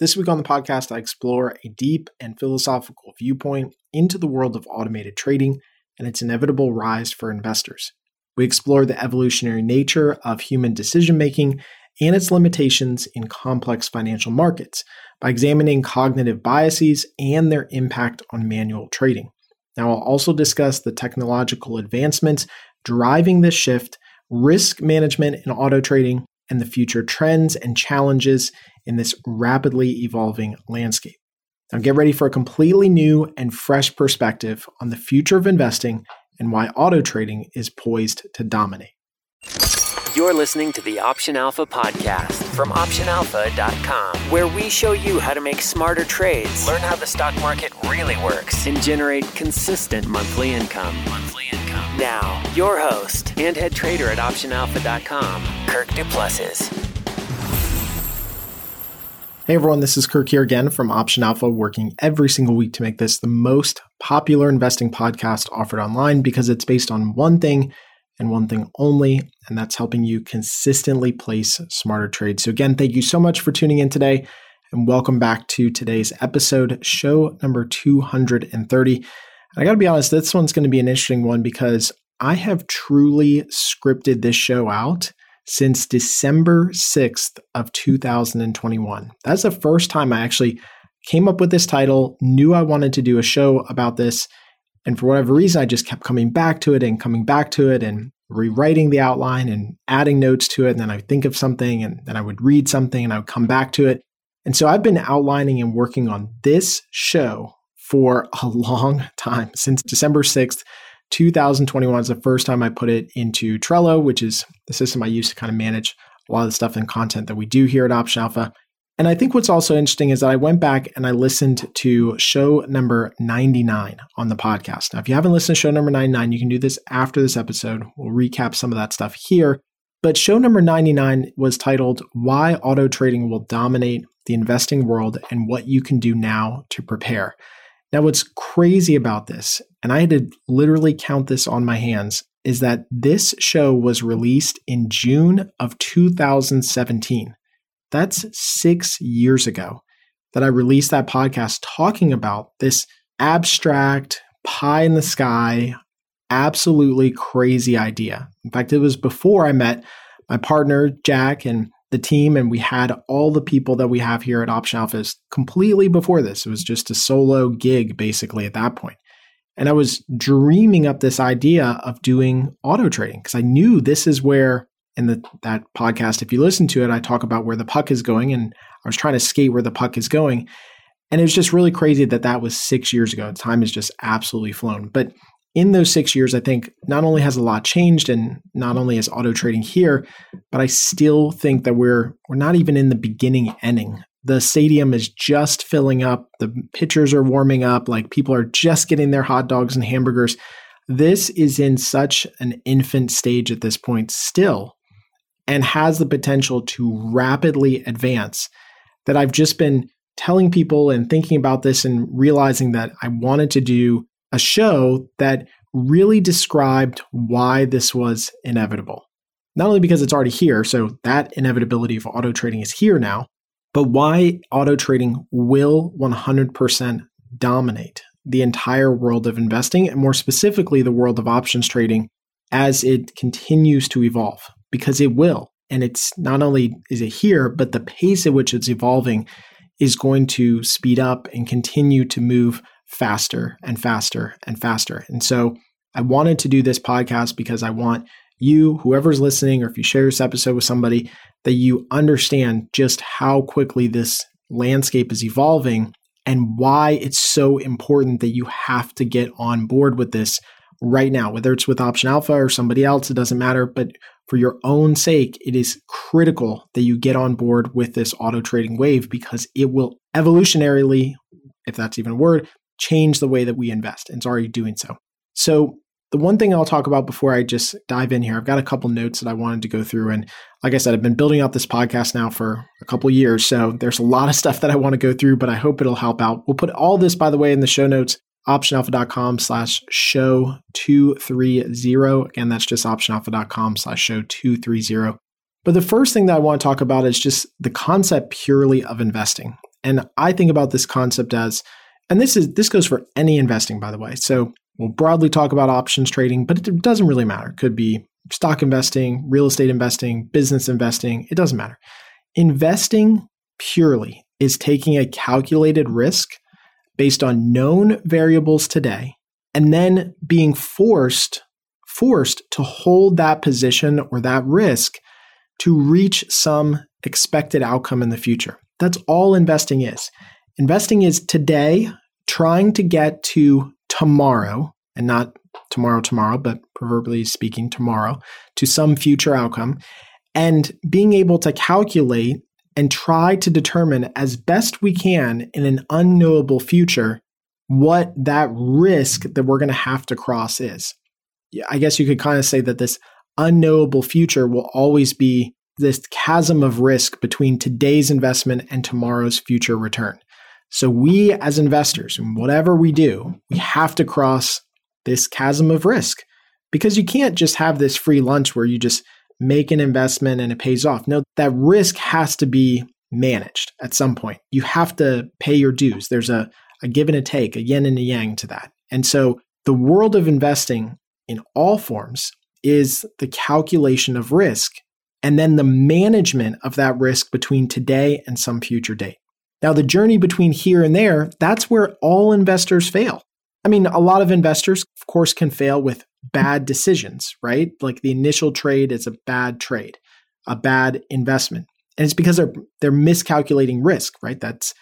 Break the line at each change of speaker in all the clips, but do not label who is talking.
This week on the podcast, I explore a deep and philosophical viewpoint into the world of automated trading and its inevitable rise for investors. We explore the evolutionary nature of human decision making and its limitations in complex financial markets by examining cognitive biases and their impact on manual trading. Now, I'll also discuss the technological advancements driving this shift, risk management in auto trading, and the future trends and challenges in this rapidly evolving landscape. Now, get ready for a completely new and fresh perspective on the future of investing and why auto trading is poised to dominate.
You're listening to the Option Alpha podcast from OptionAlpha.com, where we show you how to make smarter trades, learn how the stock market really works, and generate consistent monthly income. Monthly income. Now, your host and head trader at OptionAlpha.com, Kirk Du Plessis.
Hey everyone, this is Kirk here again from Option Alpha, working every single week to make this the most popular investing podcast offered online because it's based on one thing and one thing only, and that's helping you consistently place smarter trades. So, again, thank you so much for tuning in today, and welcome back to today's episode, show number 230. And I gotta be honest, this one's gonna be an interesting one because I have truly scripted this show out since December 6th of 2021. That's the first time I actually came up with this title, knew I wanted to do a show about this, and for whatever reason I just kept coming back to it and coming back to it and rewriting the outline and adding notes to it and then I would think of something and then I would read something and I would come back to it. And so I've been outlining and working on this show for a long time since December 6th 2021 is the first time I put it into Trello, which is the system I use to kind of manage a lot of the stuff and content that we do here at Option Alpha. And I think what's also interesting is that I went back and I listened to show number 99 on the podcast. Now, if you haven't listened to show number 99, you can do this after this episode. We'll recap some of that stuff here. But show number 99 was titled Why Auto Trading Will Dominate the Investing World and What You Can Do Now to Prepare. Now, what's crazy about this, and I had to literally count this on my hands, is that this show was released in June of 2017. That's six years ago that I released that podcast talking about this abstract, pie in the sky, absolutely crazy idea. In fact, it was before I met my partner, Jack, and the team and we had all the people that we have here at Option Alpha completely before this. It was just a solo gig basically at that point. And I was dreaming up this idea of doing auto trading because I knew this is where in the, that podcast, if you listen to it, I talk about where the puck is going and I was trying to skate where the puck is going. And it was just really crazy that that was six years ago. Time has just absolutely flown. But in those six years, I think not only has a lot changed, and not only is auto trading here, but I still think that we're we're not even in the beginning inning. The stadium is just filling up. The pitchers are warming up. Like people are just getting their hot dogs and hamburgers. This is in such an infant stage at this point still, and has the potential to rapidly advance. That I've just been telling people and thinking about this and realizing that I wanted to do a show that really described why this was inevitable. Not only because it's already here, so that inevitability of auto trading is here now, but why auto trading will 100% dominate the entire world of investing, and more specifically, the world of options trading as it continues to evolve, because it will. And it's not only is it here, but the pace at which it's evolving is going to speed up and continue to move faster and faster and faster. And so I wanted to do this podcast because I want you, whoever's listening, or if you share this episode with somebody, that you understand just how quickly this landscape is evolving and why it's so important that you have to get on board with this right now, whether it's with Option Alpha or somebody else, it doesn't matter. But for your own sake, it is critical that you get on board with this auto trading wave because it will evolutionarily, if that's even a word, change the way that we invest and it's already doing so. So, the one thing I'll talk about before I just dive in here, I've got a couple notes that I wanted to go through. And like I said, I've been building out this podcast now for a couple years. So there's a lot of stuff that I want to go through, but I hope it'll help out. We'll put all this, by the way, in the show notes, optionalpha.com slash show 230. Again, that's just optionalpha.com slash show 230. But the first thing that I want to talk about is just the concept purely of investing. And I think about this concept as, and this is this goes for any investing, by the way. So we'll broadly talk about options trading, but it doesn't really matter. It could be stock investing, real estate investing, business investing. It doesn't matter. Investing purely is taking a calculated risk based on known variables today and then being forced forced to hold that position or that risk to reach some expected outcome in the future. That's all investing is. Investing is today trying to get to tomorrow, and not tomorrow, tomorrow, but proverbially speaking, tomorrow, to some future outcome, and being able to calculate and try to determine as best we can in an unknowable future what that risk that we're going to have to cross is. I guess you could kind of say that this unknowable future will always be this chasm of risk between today's investment and tomorrow's future return. So, we as investors, whatever we do, we have to cross this chasm of risk because you can't just have this free lunch where you just make an investment and it pays off. No, that risk has to be managed at some point. You have to pay your dues. There's a, a give and a take, a yin and a yang to that. And so, the world of investing in all forms is the calculation of risk and then the management of that risk between today and some future date. Now, the journey between here and there, that's where all investors fail. I mean, a lot of investors, of course, can fail with bad decisions, right? Like the initial trade is a bad trade, a bad investment. And it's because they're they're miscalculating risk, right? That's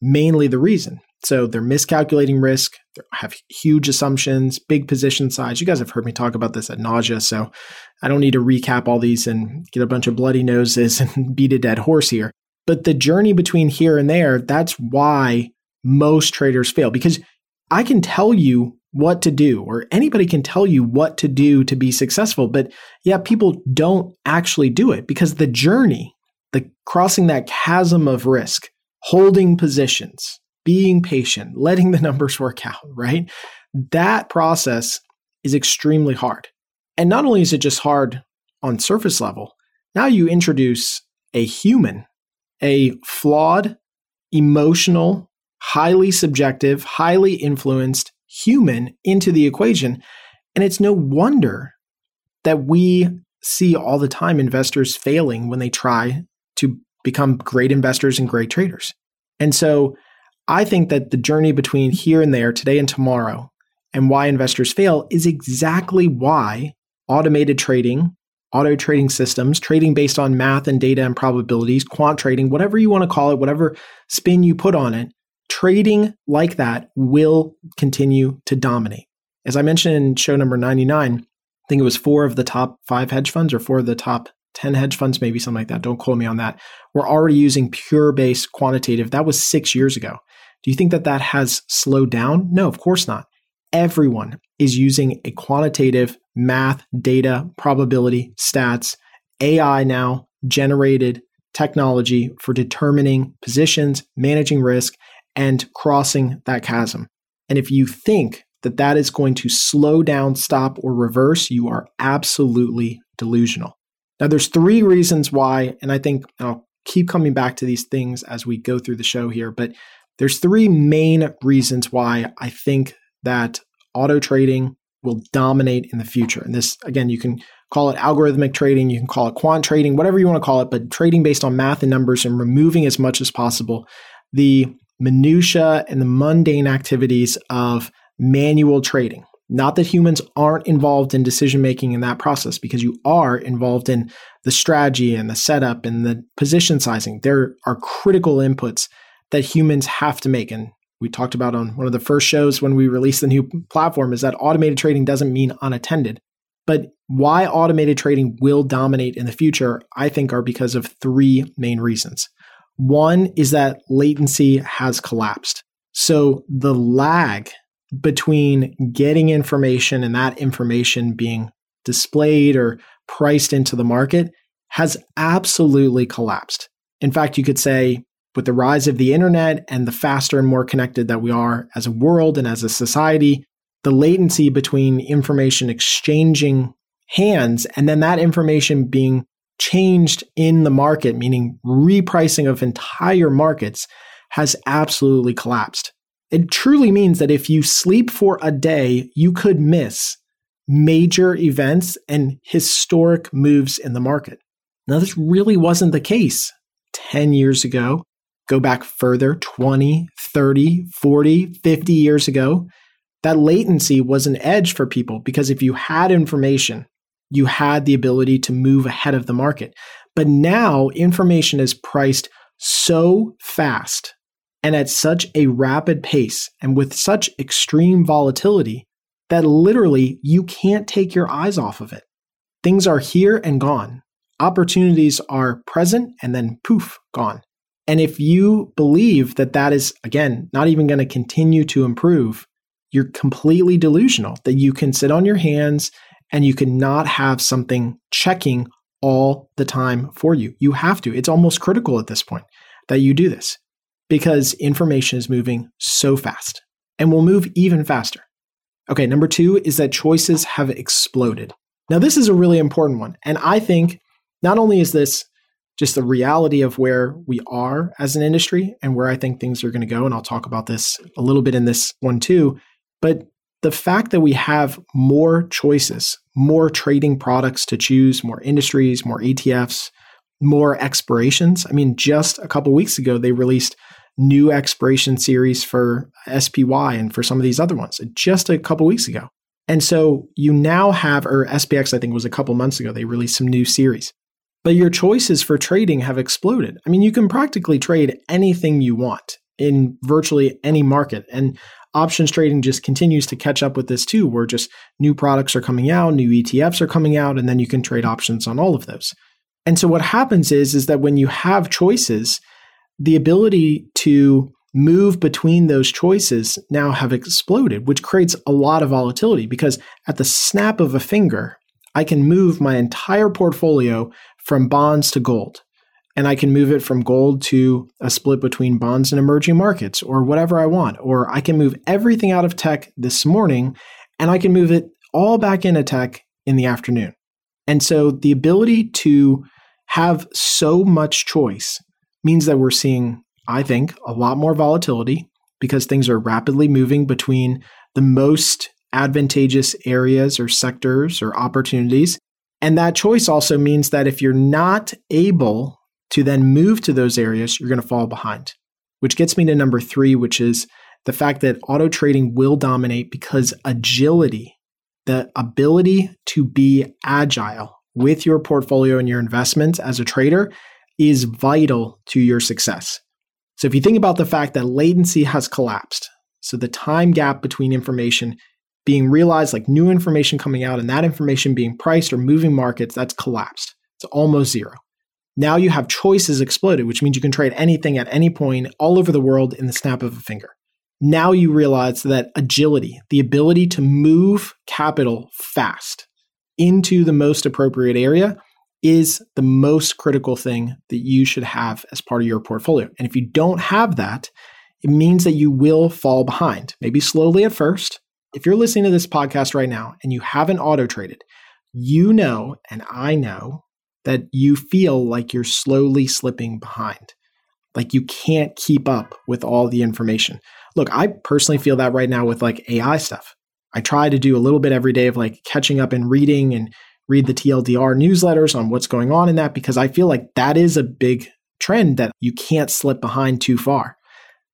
mainly the reason. So they're miscalculating risk, they have huge assumptions, big position size. You guys have heard me talk about this at nausea, so I don't need to recap all these and get a bunch of bloody noses and beat a dead horse here. But the journey between here and there, that's why most traders fail because I can tell you what to do, or anybody can tell you what to do to be successful. But yeah, people don't actually do it because the journey, the crossing that chasm of risk, holding positions, being patient, letting the numbers work out, right? That process is extremely hard. And not only is it just hard on surface level, now you introduce a human a flawed, emotional, highly subjective, highly influenced human into the equation. And it's no wonder that we see all the time investors failing when they try to become great investors and great traders. And so I think that the journey between here and there, today and tomorrow, and why investors fail is exactly why automated trading auto trading systems, trading based on math and data and probabilities, quant trading, whatever you want to call it, whatever spin you put on it, trading like that will continue to dominate. As I mentioned in show number 99, I think it was four of the top five hedge funds or four of the top 10 hedge funds, maybe something like that. Don't quote me on that. We're already using pure base quantitative. That was six years ago. Do you think that that has slowed down? No, of course not. Everyone is using a quantitative math, data, probability, stats, AI now generated technology for determining positions, managing risk, and crossing that chasm. And if you think that that is going to slow down, stop, or reverse, you are absolutely delusional. Now, there's three reasons why, and I think I'll keep coming back to these things as we go through the show here, but there's three main reasons why I think that auto trading will dominate in the future. And this, again, you can call it algorithmic trading, you can call it quant trading, whatever you want to call it, but trading based on math and numbers and removing as much as possible the minutia and the mundane activities of manual trading. Not that humans aren't involved in decision making in that process, because you are involved in the strategy and the setup and the position sizing. There are critical inputs that humans have to make. And we talked about on one of the first shows when we released the new platform is that automated trading doesn't mean unattended. But why automated trading will dominate in the future, I think, are because of three main reasons. One is that latency has collapsed. So the lag between getting information and that information being displayed or priced into the market has absolutely collapsed. In fact, you could say with the rise of the internet and the faster and more connected that we are as a world and as a society, the latency between information exchanging hands and then that information being changed in the market, meaning repricing of entire markets, has absolutely collapsed. It truly means that if you sleep for a day, you could miss major events and historic moves in the market. Now, this really wasn't the case 10 years ago. Go back further 20, 30, 40, 50 years ago. That latency was an edge for people because if you had information, you had the ability to move ahead of the market. But now information is priced so fast and at such a rapid pace and with such extreme volatility that literally you can't take your eyes off of it. Things are here and gone. Opportunities are present and then poof, gone. And if you believe that that is, again, not even going to continue to improve, you're completely delusional that you can sit on your hands and you cannot have something checking all the time for you. You have to. It's almost critical at this point that you do this because information is moving so fast and will move even faster. Okay, number two is that choices have exploded. Now, this is a really important one. And I think not only is this just the reality of where we are as an industry and where I think things are going to go, and I'll talk about this a little bit in this one too, but the fact that we have more choices, more trading products to choose, more industries, more ETFs, more expirations. I mean, just a couple weeks ago, they released new expiration series for SPY and for some of these other ones just a couple weeks ago. And so you now have, or SPX, I think was a couple months ago, they released some new series. But your choices for trading have exploded. I mean, you can practically trade anything you want in virtually any market. And options trading just continues to catch up with this too, where just new products are coming out, new ETFs are coming out, and then you can trade options on all of those. And so what happens is, is that when you have choices, the ability to move between those choices now have exploded, which creates a lot of volatility because at the snap of a finger, I can move my entire portfolio from bonds to gold. And I can move it from gold to a split between bonds and emerging markets or whatever I want. Or I can move everything out of tech this morning and I can move it all back into tech in the afternoon. And so the ability to have so much choice means that we're seeing, I think, a lot more volatility because things are rapidly moving between the most advantageous areas or sectors or opportunities. And that choice also means that if you're not able to then move to those areas, you're going to fall behind. Which gets me to number three, which is the fact that auto trading will dominate because agility, the ability to be agile with your portfolio and your investments as a trader, is vital to your success. So if you think about the fact that latency has collapsed, so the time gap between information being realized, like new information coming out, and that information being priced or moving markets, that's collapsed. It's almost zero. Now you have choices exploded, which means you can trade anything at any point all over the world in the snap of a finger. Now you realize that agility, the ability to move capital fast into the most appropriate area, is the most critical thing that you should have as part of your portfolio. And if you don't have that, it means that you will fall behind, maybe slowly at first. If you're listening to this podcast right now and you haven't auto traded, you know, and I know that you feel like you're slowly slipping behind, like you can't keep up with all the information. Look, I personally feel that right now with like AI stuff. I try to do a little bit every day of like catching up and reading and read the TLDR newsletters on what's going on in that because I feel like that is a big trend that you can't slip behind too far.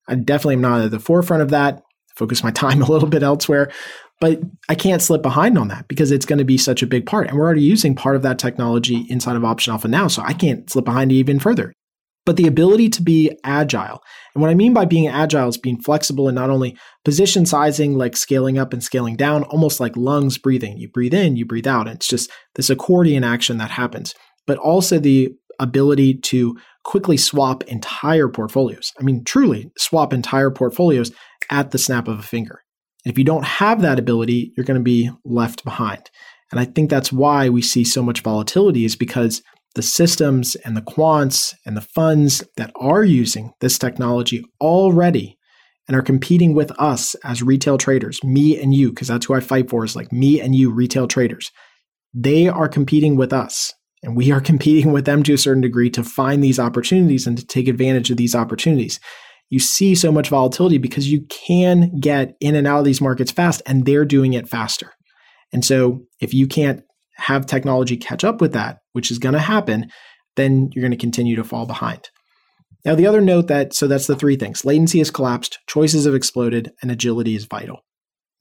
I definitely am not at the forefront of that. Focus my time a little bit elsewhere, but I can't slip behind on that because it's going to be such a big part. And we're already using part of that technology inside of Option Alpha now, so I can't slip behind even further. But the ability to be agile. And what I mean by being agile is being flexible and not only position sizing, like scaling up and scaling down, almost like lungs breathing. You breathe in, you breathe out. And it's just this accordion action that happens, but also the ability to quickly swap entire portfolios. I mean, truly swap entire portfolios at the snap of a finger. And if you don't have that ability, you're going to be left behind. And I think that's why we see so much volatility is because the systems and the quants and the funds that are using this technology already and are competing with us as retail traders, me and you, because that's who I fight for is like me and you, retail traders. They are competing with us and we are competing with them to a certain degree to find these opportunities and to take advantage of these opportunities. you see so much volatility because you can get in and out of these markets fast and they're doing it faster. And so if you can't have technology catch up with that, which is going to happen, then you're going to continue to fall behind. Now, the other note that so that's the three things latency has collapsed, choices have exploded, and agility is vital.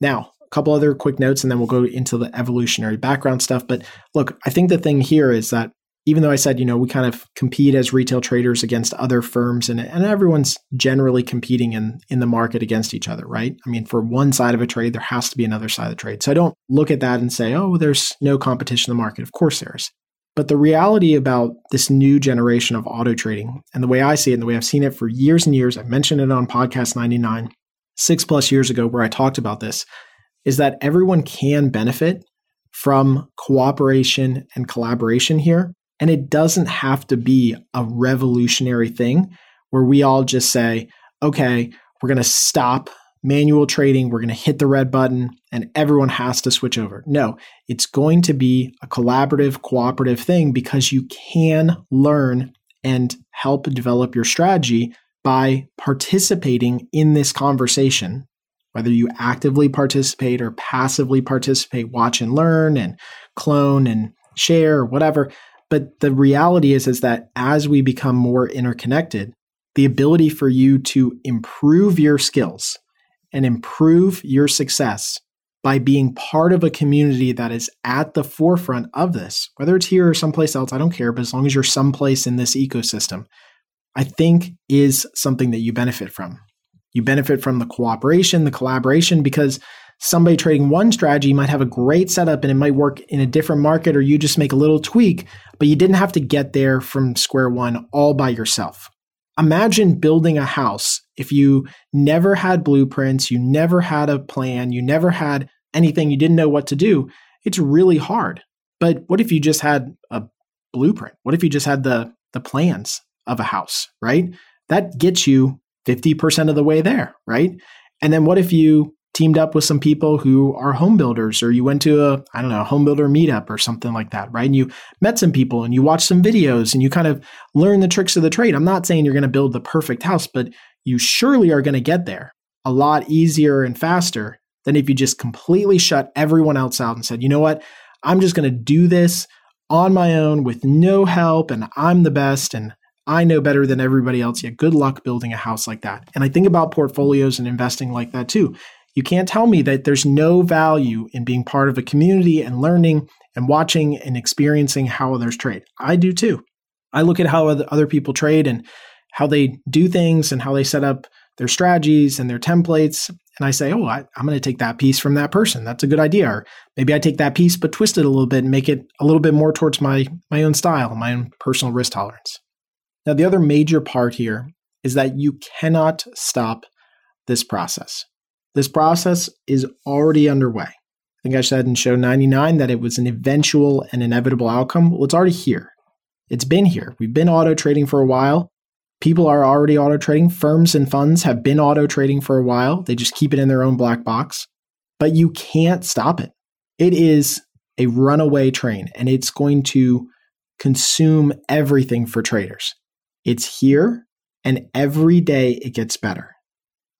Now, couple other quick notes, and then we'll go into the evolutionary background stuff. But look, I think the thing here is that even though I said, you know, we kind of compete as retail traders against other firms and, and everyone's generally competing in, in the market against each other, right? I mean, for one side of a trade, there has to be another side of the trade. So I don't look at that and say, oh, there's no competition in the market. Of course there is. But the reality about this new generation of auto trading and the way I see it and the way I've seen it for years and years, I mentioned it on podcast 99, six plus years ago, where I talked about this, is that everyone can benefit from cooperation and collaboration here and it doesn't have to be a revolutionary thing where we all just say, okay, we're going to stop manual trading, we're going to hit the red button, and everyone has to switch over. No, it's going to be a collaborative, cooperative thing because you can learn and help develop your strategy by participating in this conversation. Whether you actively participate or passively participate, watch and learn and clone and share or whatever, but the reality is, is that as we become more interconnected, the ability for you to improve your skills and improve your success by being part of a community that is at the forefront of this, whether it's here or someplace else, I don't care, but as long as you're someplace in this ecosystem, I think is something that you benefit from. You benefit from the cooperation, the collaboration, because somebody trading one strategy might have a great setup and it might work in a different market, or you just make a little tweak, but you didn't have to get there from square one all by yourself. Imagine building a house if you never had blueprints, you never had a plan, you never had anything, you didn't know what to do. It's really hard. But what if you just had a blueprint? What if you just had the the plans of a house, right? That gets you 50% of the way there, right? And then what if you teamed up with some people who are home builders or you went to a i don't know a home builder meetup or something like that right? And you met some people and you watched some videos and you kind of learn the tricks of the trade. I'm not saying you're going to build the perfect house but you surely are going to get there a lot easier and faster than if you just completely shut everyone else out and said you know what? I'm just going to do this on my own with no help and i'm the best and I know better than everybody else. Yeah, good luck building a house like that. And I think about portfolios and investing like that too. You can't tell me that there's no value in being part of a community and learning and watching and experiencing how others trade. I do too. I look at how other people trade and how they do things and how they set up their strategies and their templates. And I say, oh, I, am going to take that piece from that person. That's a good idea. Or maybe I take that piece, but twist it a little bit and make it a little bit more towards my, my own style, my own personal risk tolerance. Now, the other major part here is that you cannot stop this process. This process is already underway. I think I said in show 99 that it was an eventual and inevitable outcome. Well, it's already here. It's been here. We've been auto trading for a while. People are already auto trading. Firms and funds have been auto trading for a while. They just keep it in their own black box. But you can't stop it. It is a runaway train and it's going to consume everything for traders. It's here and every day it gets better.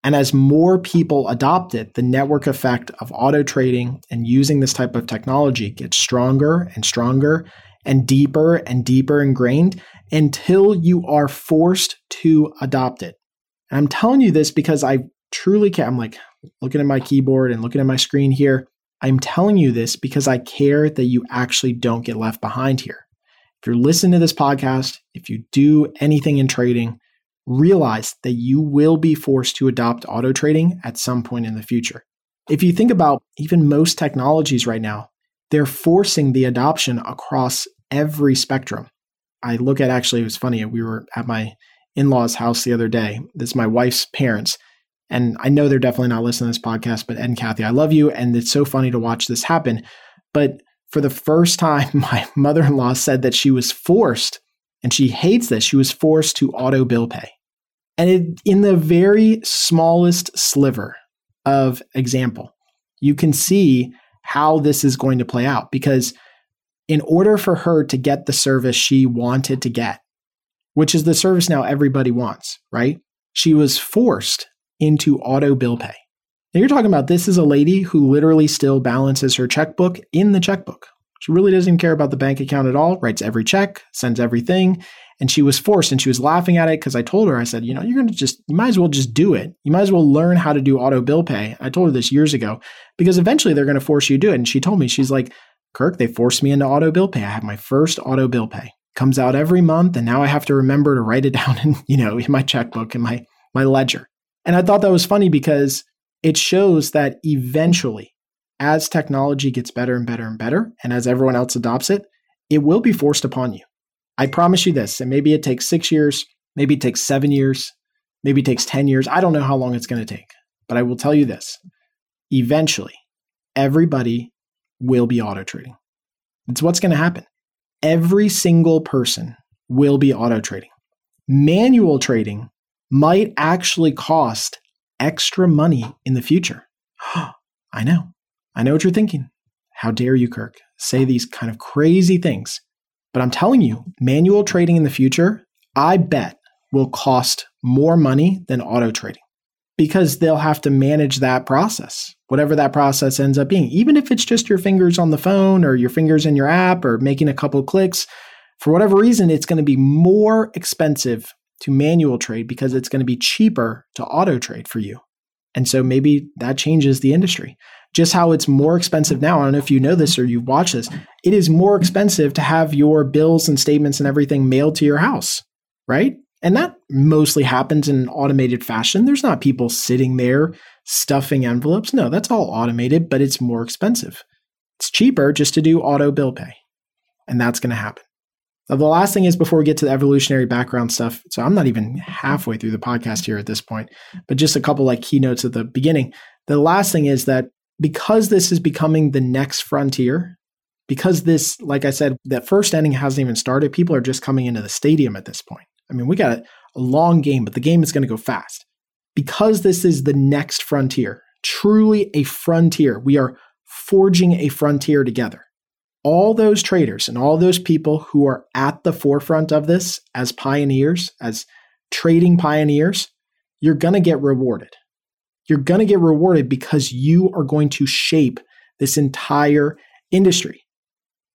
And as more people adopt it, the network effect of auto trading and using this type of technology gets stronger and stronger and deeper and deeper ingrained until you are forced to adopt it. And I'm telling you this because I truly care. I'm like looking at my keyboard and looking at my screen here. I'm telling you this because I care that you actually don't get left behind here. If you're listening to this podcast, if you do anything in trading, realize that you will be forced to adopt auto trading at some point in the future. If you think about even most technologies right now, they're forcing the adoption across every spectrum. I look at actually, it was funny, we were at my in law's house the other day. This is my wife's parents. And I know they're definitely not listening to this podcast, but Ed and Kathy, I love you. And it's so funny to watch this happen. But for the first time, my mother in law said that she was forced, and she hates this, she was forced to auto bill pay. And it, in the very smallest sliver of example, you can see how this is going to play out because in order for her to get the service she wanted to get, which is the service now everybody wants, right? She was forced into auto bill pay. Now you're talking about this is a lady who literally still balances her checkbook in the checkbook. She really doesn't even care about the bank account at all, writes every check, sends everything. And she was forced and she was laughing at it because I told her, I said, you know, you're going to just, you might as well just do it. You might as well learn how to do auto bill pay. I told her this years ago because eventually they're going to force you to do it. And she told me, she's like, Kirk, they forced me into auto bill pay. I have my first auto bill pay. Comes out every month. And now I have to remember to write it down in, you know, in my checkbook and my, my ledger. And I thought that was funny because it shows that eventually, as technology gets better and better and better, and as everyone else adopts it, it will be forced upon you. I promise you this, and maybe it takes six years, maybe it takes seven years, maybe it takes 10 years. I don't know how long it's going to take, but I will tell you this eventually, everybody will be auto trading. It's what's going to happen. Every single person will be auto trading. Manual trading might actually cost extra money in the future. I know. I know what you're thinking. How dare you, Kirk, say these kind of crazy things but I'm telling you, manual trading in the future, I bet will cost more money than auto trading because they'll have to manage that process, whatever that process ends up being. Even if it's just your fingers on the phone or your fingers in your app or making a couple clicks, for whatever reason, it's going to be more expensive to manual trade because it's going to be cheaper to auto trade for you. And so maybe that changes the industry just how it's more expensive now. I don't know if you know this or you've watched this. It is more expensive to have your bills and statements and everything mailed to your house, right? And that mostly happens in automated fashion. There's not people sitting there stuffing envelopes. No, that's all automated, but it's more expensive. It's cheaper just to do auto bill pay. And that's going to happen. Now, the last thing is before we get to the evolutionary background stuff. So I'm not even halfway through the podcast here at this point, but just a couple like keynotes at the beginning. The last thing is that because this is becoming the next frontier, because this, like I said, that first inning hasn't even started, people are just coming into the stadium at this point. I mean, we got a long game, but the game is going to go fast. Because this is the next frontier, truly a frontier, we are forging a frontier together. All those traders and all those people who are at the forefront of this as pioneers, as trading pioneers, you're going to get rewarded you're going to get rewarded because you are going to shape this entire industry.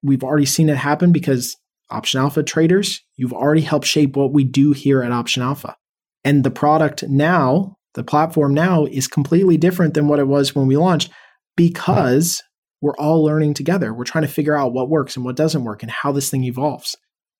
We've already seen it happen because Option Alpha traders, you've already helped shape what we do here at Option Alpha. And the product now, the platform now is completely different than what it was when we launched because we're all learning together. We're trying to figure out what works and what doesn't work and how this thing evolves.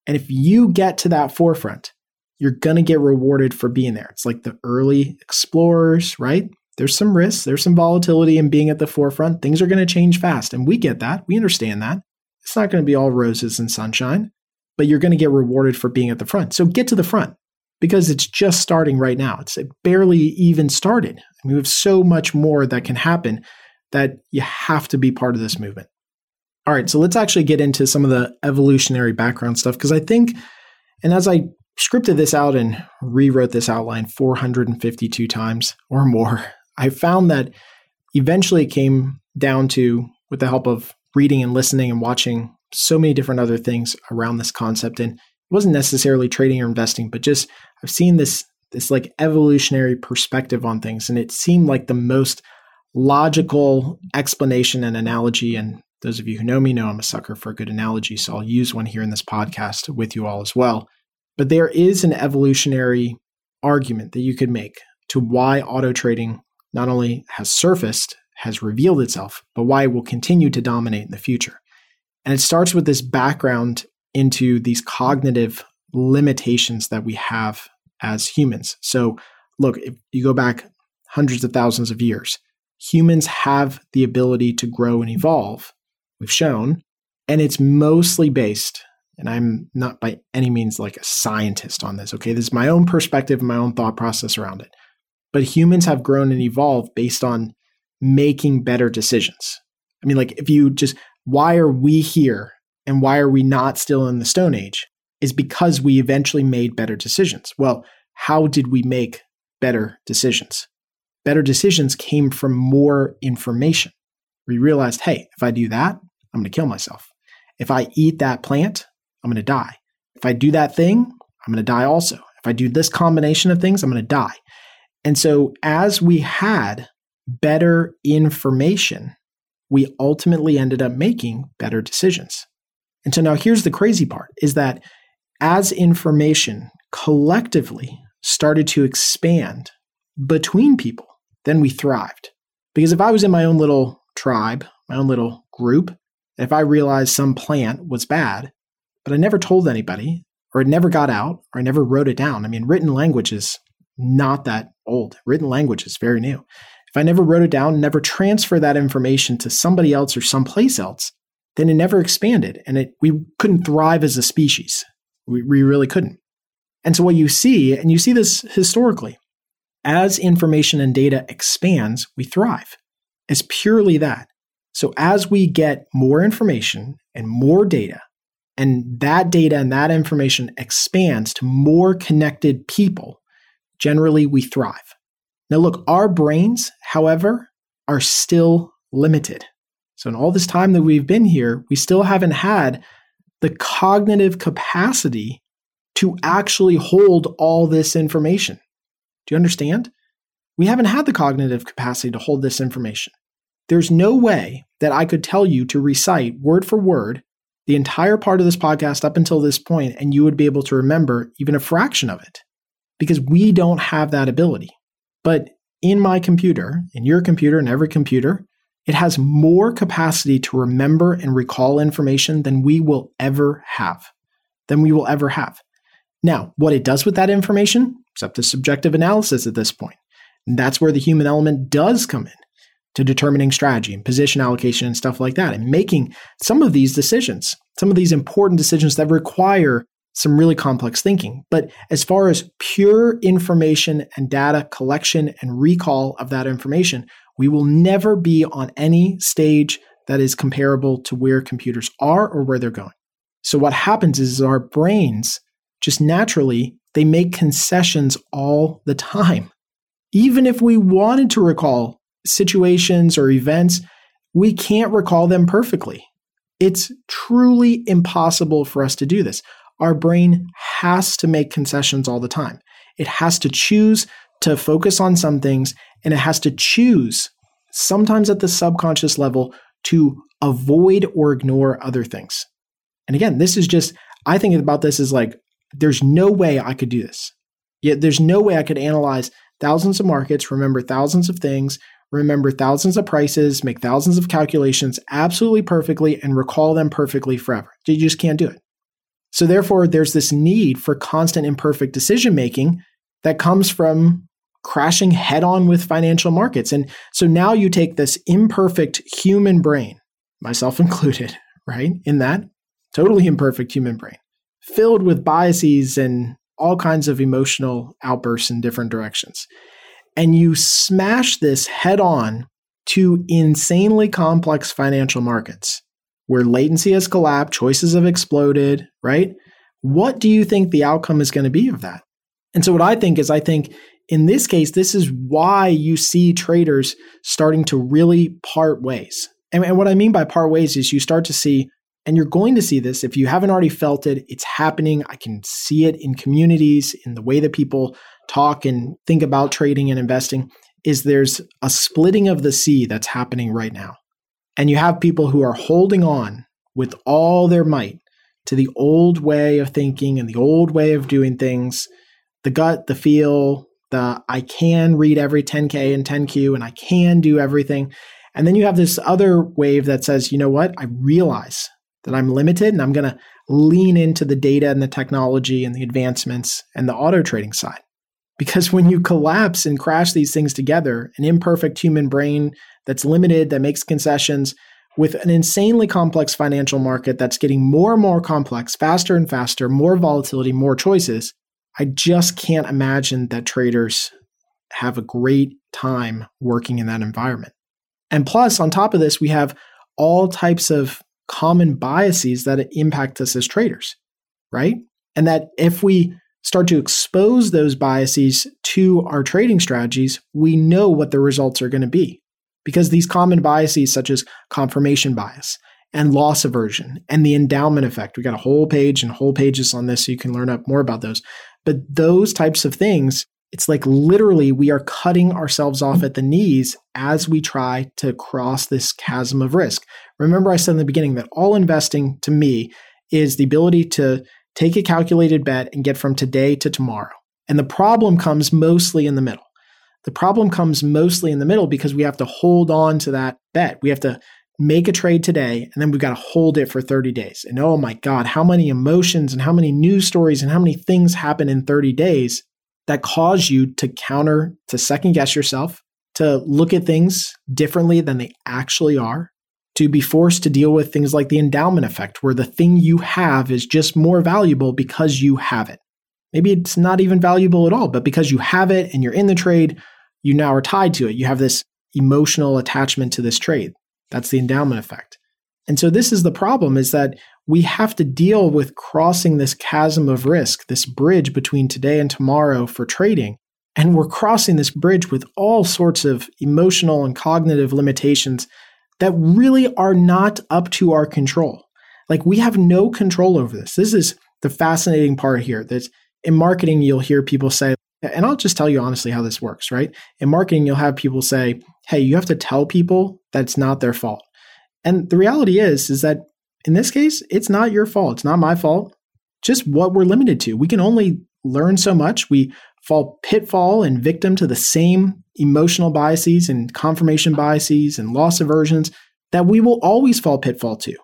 And if you get to that forefront, you're going to get rewarded for being there. It's like the early explorers, right? there's some risks, there's some volatility in being at the forefront. Things are going to change fast. And we get that. We understand that. It's not going to be all roses and sunshine, but you're going to get rewarded for being at the front. So get to the front because it's just starting right now. It's barely even started. I mean, we have so much more that can happen that you have to be part of this movement. All right, so let's actually get into some of the evolutionary background stuff because I think, and as I scripted this out and rewrote this outline 452 times or more, I found that eventually it came down to, with the help of reading and listening and watching so many different other things around this concept. And it wasn't necessarily trading or investing, but just I've seen this this like evolutionary perspective on things. And it seemed like the most logical explanation and analogy. And those of you who know me know I'm a sucker for a good analogy. So I'll use one here in this podcast with you all as well. But there is an evolutionary argument that you could make to why auto trading not only has surfaced, has revealed itself, but why it will continue to dominate in the future. And it starts with this background into these cognitive limitations that we have as humans. So, look, if you go back hundreds of thousands of years, humans have the ability to grow and evolve, we've shown, and it's mostly based, and I'm not by any means like a scientist on this, okay? This is my own perspective, my own thought process around it. But humans have grown and evolved based on making better decisions. I mean, like, if you just, why are we here and why are we not still in the Stone Age? Is because we eventually made better decisions. Well, how did we make better decisions? Better decisions came from more information. We realized, hey, if I do that, I'm going to kill myself. If I eat that plant, I'm going to die. If I do that thing, I'm going to die also. If I do this combination of things, I'm going to die. And so, as we had better information, we ultimately ended up making better decisions. And so now here's the crazy part is that as information collectively started to expand between people, then we thrived. Because if I was in my own little tribe, my own little group, if I realized some plant was bad, but I never told anybody, or it never got out, or I never wrote it down. I mean, written language is not that old. Written language is very new. If I never wrote it down, never transfer that information to somebody else or someplace else, then it never expanded and it we couldn't thrive as a species. We, we really couldn't. And so what you see, and you see this historically, as information and data expands, we thrive. It's purely that. So as we get more information and more data, and that data and that information expands to more connected people, generally we thrive. Now, look, our brains, however, are still limited. So, in all this time that we've been here, we still haven't had the cognitive capacity to actually hold all this information. Do you understand? We haven't had the cognitive capacity to hold this information. There's no way that I could tell you to recite word for word the entire part of this podcast up until this point, and you would be able to remember even a fraction of it because we don't have that ability. But in my computer, in your computer, in every computer, it has more capacity to remember and recall information than we will ever have. Than we will ever have. Now, what it does with that information up to subjective analysis at this point. And that's where the human element does come in to determining strategy and position allocation and stuff like that, and making some of these decisions, some of these important decisions that require some really complex thinking. But as far as pure information and data collection and recall of that information, we will never be on any stage that is comparable to where computers are or where they're going. So what happens is our brains just naturally they make concessions all the time. Even if we wanted to recall situations or events, we can't recall them perfectly. It's truly impossible for us to do this our brain has to make concessions all the time. It has to choose to focus on some things and it has to choose, sometimes at the subconscious level, to avoid or ignore other things. And again, this is just, I think about this as like, there's no way I could do this. Yet there's no way I could analyze thousands of markets, remember thousands of things, remember thousands of prices, make thousands of calculations absolutely perfectly, and recall them perfectly forever. You just can't do it. So, therefore, there's this need for constant imperfect decision making that comes from crashing head on with financial markets. And so now you take this imperfect human brain, myself included, right? In that totally imperfect human brain, filled with biases and all kinds of emotional outbursts in different directions. And you smash this head on to insanely complex financial markets where latency has collapsed, choices have exploded, right? What do you think the outcome is going to be of that? And so, what I think is, I think in this case, this is why you see traders starting to really part ways. And, and what I mean by part ways is you start to see, and you're going to see this if you haven't already felt it, it's happening. I can see it in communities, in the way that people talk and think about trading and investing, is there's a splitting of the sea that's happening right now. And you have people who are holding on with all their might to the old way of thinking and the old way of doing things the gut, the feel, the I can read every 10K and 10Q and I can do everything. And then you have this other wave that says, you know what? I realize that I'm limited and I'm going to lean into the data and the technology and the advancements and the auto trading side. Because when you collapse and crash these things together, an imperfect human brain that's limited, that makes concessions, with an insanely complex financial market that's getting more and more complex, faster and faster, more volatility, more choices, I just can't imagine that traders have a great time working in that environment. And plus, on top of this, we have all types of common biases that impact us as traders, right? And that if we start to expose those biases to our trading strategies, we know what the results are going to be. Because these common biases, such as confirmation bias and loss aversion and the endowment effect, we got a whole page and whole pages on this so you can learn up more about those. But those types of things, it's like literally we are cutting ourselves off at the knees as we try to cross this chasm of risk. Remember, I said in the beginning that all investing to me is the ability to take a calculated bet and get from today to tomorrow. And the problem comes mostly in the middle. The problem comes mostly in the middle because we have to hold on to that bet. We have to make a trade today and then we've got to hold it for 30 days. And oh my God, how many emotions and how many news stories and how many things happen in 30 days that cause you to counter, to second guess yourself, to look at things differently than they actually are, to be forced to deal with things like the endowment effect, where the thing you have is just more valuable because you have it. Maybe it's not even valuable at all, but because you have it and you're in the trade, you now are tied to it. You have this emotional attachment to this trade. That's the endowment effect. And so this is the problem is that we have to deal with crossing this chasm of risk, this bridge between today and tomorrow for trading. And we're crossing this bridge with all sorts of emotional and cognitive limitations that really are not up to our control. Like we have no control over this. This is the fascinating part here that in marketing, you'll hear people say, and I'll just tell you honestly how this works, right? In marketing, you'll have people say, hey, you have to tell people that it's not their fault. And the reality is, is that in this case, it's not your fault. It's not my fault. Just what we're limited to. We can only learn so much. We fall pitfall and victim to the same emotional biases and confirmation biases and loss aversions that we will always fall pitfall to.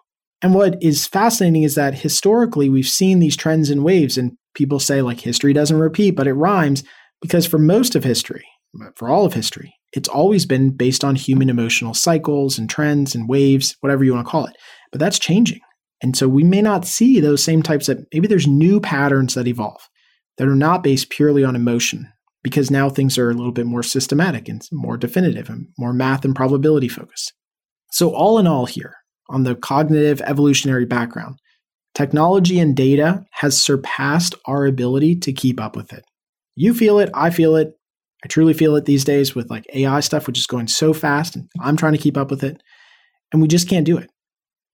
And what is fascinating is that historically we've seen these trends and waves, and people say like history doesn't repeat, but it rhymes because for most of history, for all of history, it's always been based on human emotional cycles and trends and waves, whatever you want to call it. But that's changing. And so we may not see those same types of maybe there's new patterns that evolve that are not based purely on emotion because now things are a little bit more systematic and more definitive and more math and probability focused. So, all in all, here on the cognitive evolutionary background, technology and data has surpassed our ability to keep up with it. You feel it, I feel it. I truly feel it these days with like AI stuff, which is going so fast, and I'm trying to keep up with it, and we just can't do it.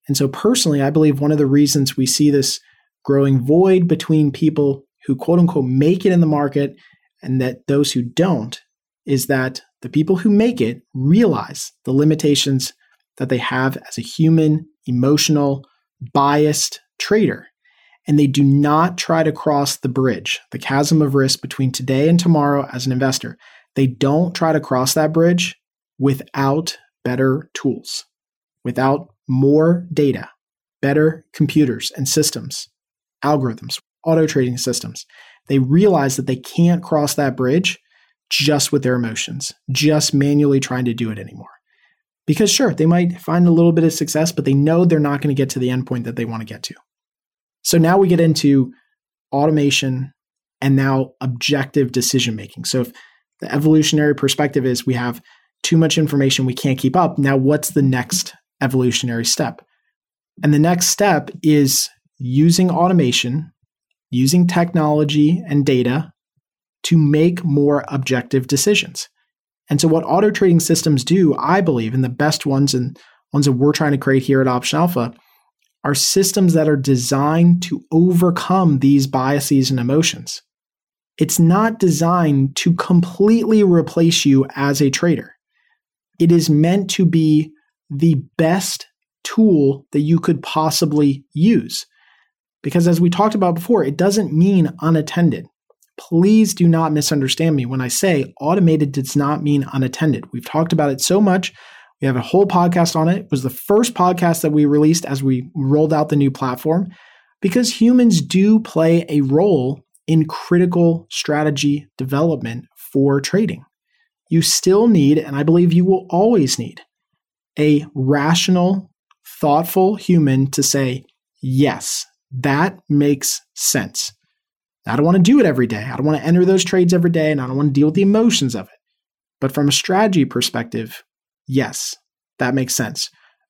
And so, personally, I believe one of the reasons we see this growing void between people who quote unquote make it in the market and that those who don't is that the people who make it realize the limitations that they have as a human, emotional, biased trader. And they do not try to cross the bridge, the chasm of risk between today and tomorrow as an investor. They don't try to cross that bridge without better tools, without more data, better computers and systems, algorithms, auto trading systems. They realize that they can't cross that bridge just with their emotions, just manually trying to do it anymore. Because sure, they might find a little bit of success, but they know they're not going to get to the end point that they want to get to. So now we get into automation and now objective decision making. So if the evolutionary perspective is we have too much information, we can't keep up. Now, what's the next evolutionary step? And the next step is using automation, using technology and data to make more objective decisions. And so, what auto trading systems do, I believe, and the best ones and ones that we're trying to create here at Option Alpha, are systems that are designed to overcome these biases and emotions. It's not designed to completely replace you as a trader. It is meant to be the best tool that you could possibly use. Because as we talked about before, it doesn't mean unattended. Please do not misunderstand me when I say automated does not mean unattended. We've talked about it so much. We have a whole podcast on it. It was the first podcast that we released as we rolled out the new platform because humans do play a role in critical strategy development for trading. You still need, and I believe you will always need, a rational, thoughtful human to say, yes, that makes sense. I don't want to do it every day. I don't want to enter those trades every day, and I don't want to deal with the emotions of it. But from a strategy perspective, yes, that makes sense.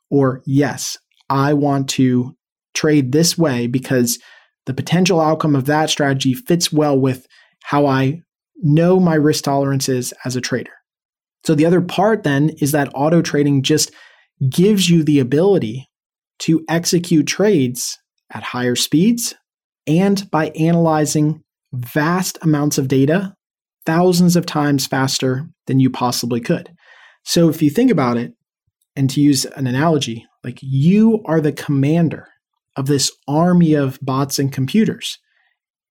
Or yes, I want to trade this way because the potential outcome of that strategy fits well with how I know my risk tolerances as a trader. So the other part then is that auto trading just gives you the ability to execute trades at higher speeds and by analyzing vast amounts of data thousands of times faster than you possibly could. So if you think about it, and to use an analogy, like you are the commander of this army of bots and computers,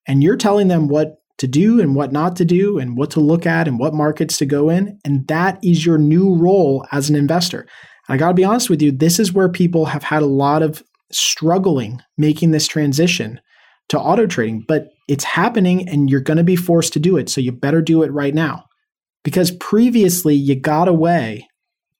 and you're telling them what to do and what not to do, and what to look at and what markets to go in. And that is your new role as an investor. And I got to be honest with you, this is where people have had a lot of struggling making this transition to auto trading, but it's happening and you're going to be forced to do it. So you better do it right now. Because previously you got away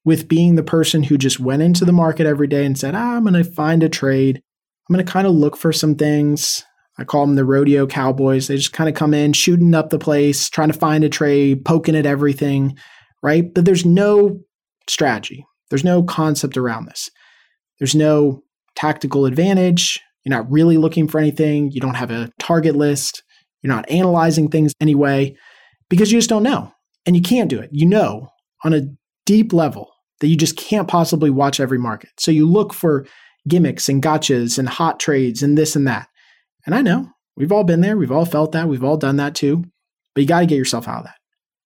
with being the person who just went into the market every day and said, ah, I'm going to find a trade. I'm going to kind of look for some things. I call them the rodeo cowboys. They just kind of come in, shooting up the place, trying to find a trade, poking at everything, right? But there's no strategy, there's no concept around this. There's no tactical advantage. You're not really looking for anything. You don't have a target list. You're not analyzing things anyway because you just don't know. And you can't do it. You know on a deep level that you just can't possibly watch every market. So you look for gimmicks and gotchas and hot trades and this and that. And I know we've all been there. We've all felt that. We've all done that too. But you got to get yourself out of that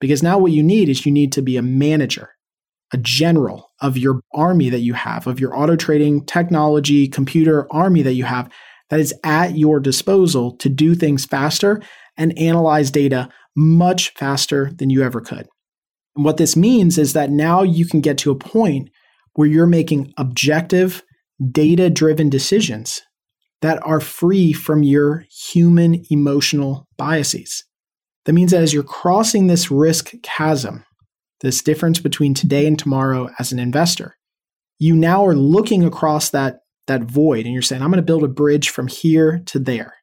because now what you need is you need to be a manager a general of your army that you have, of your auto trading technology, computer army that you have that is at your disposal to do things faster and analyze data much faster than you ever could. And what this means is that now you can get to a point where you're making objective, data driven decisions that are free from your human emotional biases. That means that as you're crossing this risk chasm, this difference between today and tomorrow as an investor. You now are looking across that, that void and you're saying, I'm going to build a bridge from here to there.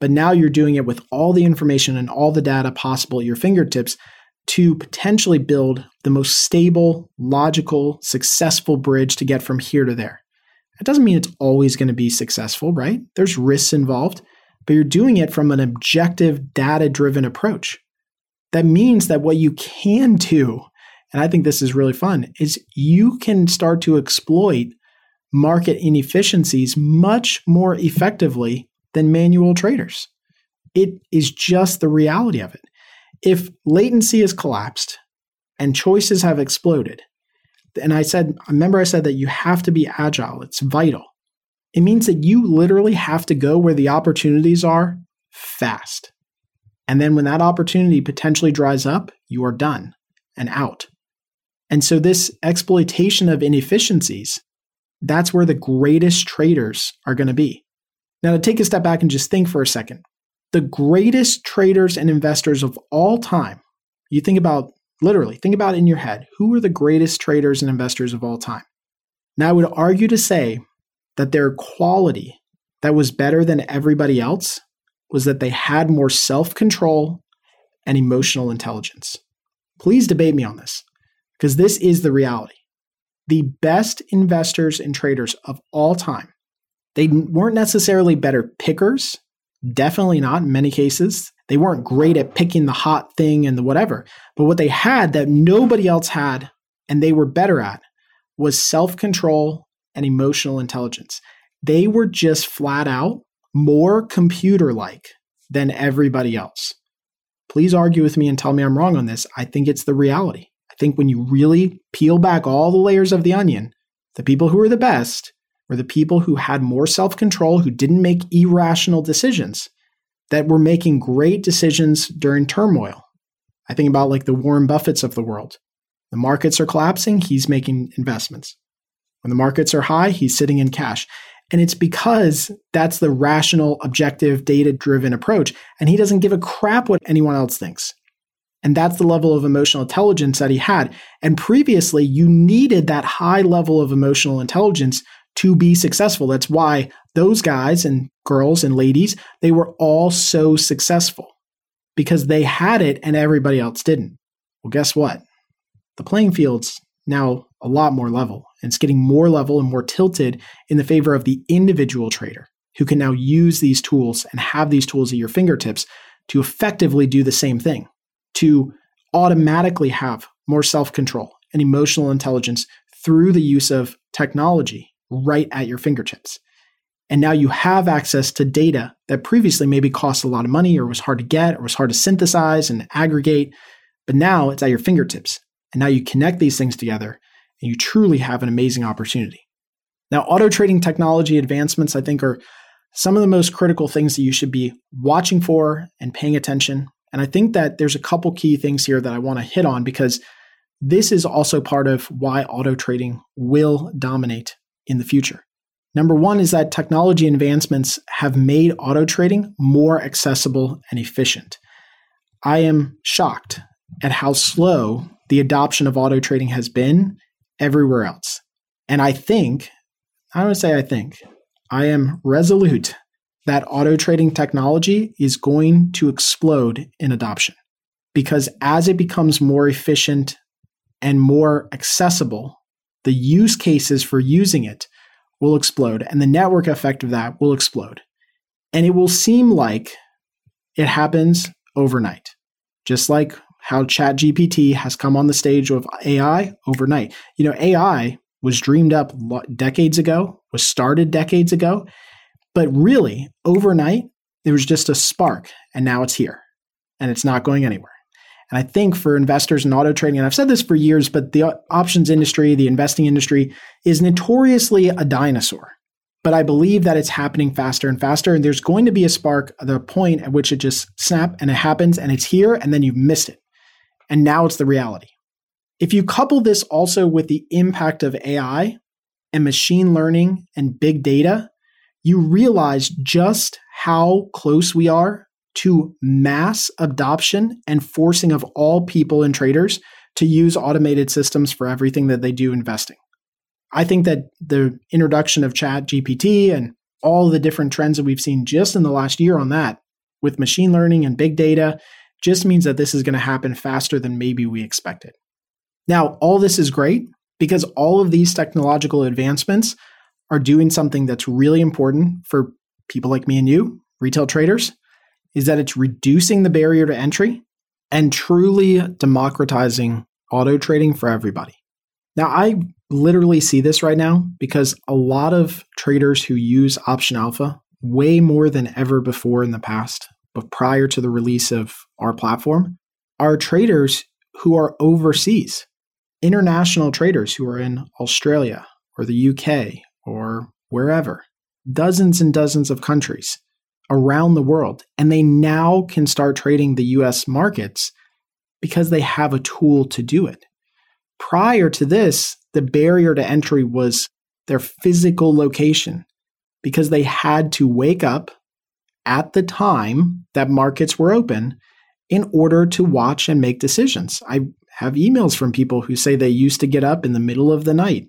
But now you're doing it with all the information and all the data possible at your fingertips to potentially build the most stable, logical, successful bridge to get from here to there. That doesn't mean it's always going to be successful, right? There's risks involved, but you're doing it from an objective, data driven approach that means that what you can do, and I think this is really fun, is you can start to exploit market inefficiencies much more effectively than manual traders. It is just the reality of it. If latency has collapsed and choices have exploded, and I said, remember I said that you have to be agile, it's vital. It means that you literally have to go where the opportunities are fast. And then when that opportunity potentially dries up, you are done and out. And so, this exploitation of inefficiencies, that's where the greatest traders are going to be. Now, to take a step back and just think for a second, the greatest traders and investors of all time, you think about literally, think about in your head who are the greatest traders and investors of all time? Now, I would argue to say that their quality that was better than everybody else was that they had more self control and emotional intelligence. Please debate me on this, because this is the reality. The best investors and traders of all time, they weren't necessarily better pickers, definitely not in many cases. They weren't great at picking the hot thing and the whatever. But what they had that nobody else had and they were better at was self control and emotional intelligence. They were just flat out more computer like than everybody else. Please argue with me and tell me I'm wrong on this. I think it's the reality. I think when you really peel back all the layers of the onion, the people who are the best were the people who had more self control, who didn't make irrational decisions, that were making great decisions during turmoil. I think about like the Warren Buffetts of the world. The markets are collapsing, he's making investments. When the markets are high, he's sitting in cash. And it's because that's the rational, objective, data driven approach. And he doesn't give a crap what anyone else thinks. And that's the level of emotional intelligence that he had. And previously, you needed that high level of emotional intelligence to be successful. That's why those guys and girls and ladies, they were all so successful because they had it and everybody else didn't. Well, guess what? The playing field's now a lot more level. And it's getting more level and more tilted in the favor of the individual trader who can now use these tools and have these tools at your fingertips to effectively do the same thing, to automatically have more self control and emotional intelligence through the use of technology right at your fingertips. And now you have access to data that previously maybe cost a lot of money or was hard to get or was hard to synthesize and aggregate. But now it's at your fingertips. And now you connect these things together and you truly have an amazing opportunity. Now, auto trading technology advancements, I think, are some of the most critical things that you should be watching for and paying attention. And I think that there's a couple key things here that I want to hit on because this is also part of why auto trading will dominate in the future. Number one is that technology advancements have made auto trading more accessible and efficient. I am shocked at how slow the adoption of auto trading has been everywhere else. And I think, I don't say I think, I am resolute that auto trading technology is going to explode in adoption. Because as it becomes more efficient and more accessible, the use cases for using it will explode and the network effect of that will explode. And it will seem like it happens overnight, just like how ChatGPT has come on the stage of AI overnight. You know, AI was dreamed up decades ago, was started decades ago, but really overnight, there was just a spark and now it's here and it's not going anywhere. And I think for investors in auto trading, and I've said this for years, but the options industry, the investing industry is notoriously a dinosaur. But I believe that it's happening faster and faster. And there's going to be a spark, the point at which it just snap and it happens and it's here and then you've missed it. And now it's the reality. If you couple this also with the impact of AI and machine learning and big data, you realize just how close we are to mass adoption and forcing of all people and traders to use automated systems for everything that they do investing. I think that the introduction of Chat GPT and all the different trends that we've seen just in the last year on that with machine learning and big data just means that this is going to happen faster than maybe we expected. Now, all this is great because all of these technological advancements are doing something that's really important for people like me and you, retail traders, is that it's reducing the barrier to entry and truly democratizing auto trading for everybody. Now, I literally see this right now because a lot of traders who use Option Alpha way more than ever before in the past, but prior to the release of our platform, are traders who are overseas, international traders who are in Australia or the UK or wherever, dozens and dozens of countries around the world. And they now can start trading the US markets because they have a tool to do it. Prior to this, the barrier to entry was their physical location because they had to wake up at the time that markets were open in order to watch and make decisions. I have emails from people who say they used to get up in the middle of the night.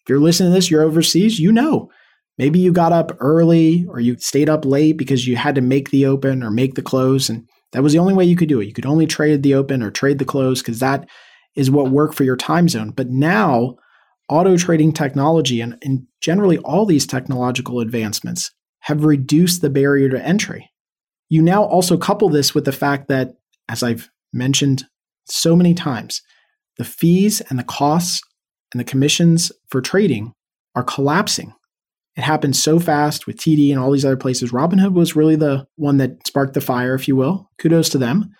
If you're listening to this, you're overseas, you know Maybe you got up early or you stayed up late because you had to make the open or make the close. And that was the only way you could do it. You could only trade the open or trade the close because that is what worked for your time zone. But now, auto trading technology and, and generally all these technological advancements have reduced the barrier to entry. You now also couple this with the fact that, as I've mentioned so many times, the fees and the costs and the commissions for trading are collapsing it happened so fast with TD and all these other places. Robinhood was really the one that sparked the fire, if you will. Kudos to them.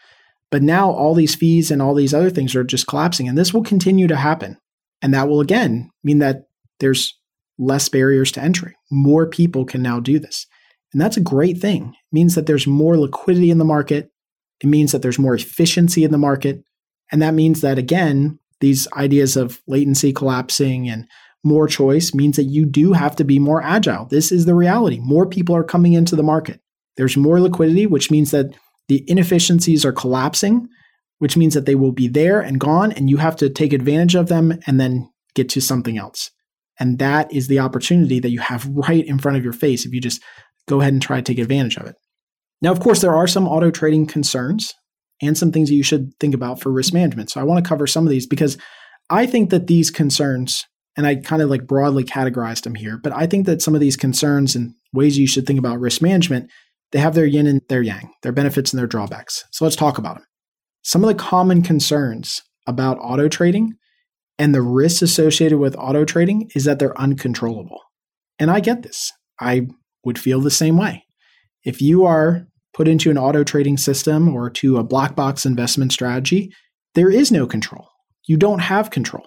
But now all these fees and all these other things are just collapsing. And this will continue to happen. And that will again mean that there's less barriers to entry. More people can now do this. And that's a great thing. It means that there's more liquidity in the market. It means that there's more efficiency in the market. And that means that, again, these ideas of latency collapsing and more choice means that you do have to be more agile. This is the reality. More people are coming into the market. There's more liquidity, which means that the inefficiencies are collapsing, which means that they will be there and gone, and you have to take advantage of them and then get to something else. And that is the opportunity that you have right in front of your face if you just go ahead and try to take advantage of it. Now, of course, there are some auto trading concerns and some things that you should think about for risk management. So I want to cover some of these because I think that these concerns and I kind of like broadly categorized them here. But I think that some of these concerns and ways you should think about risk management, they have their yin and their yang, their benefits and their drawbacks. So let's talk about them. Some of the common concerns about auto trading and the risks associated with auto trading is that they're uncontrollable. And I get this. I would feel the same way. If you are put into an auto trading system or to a black box investment strategy, there is no control. You don't have control.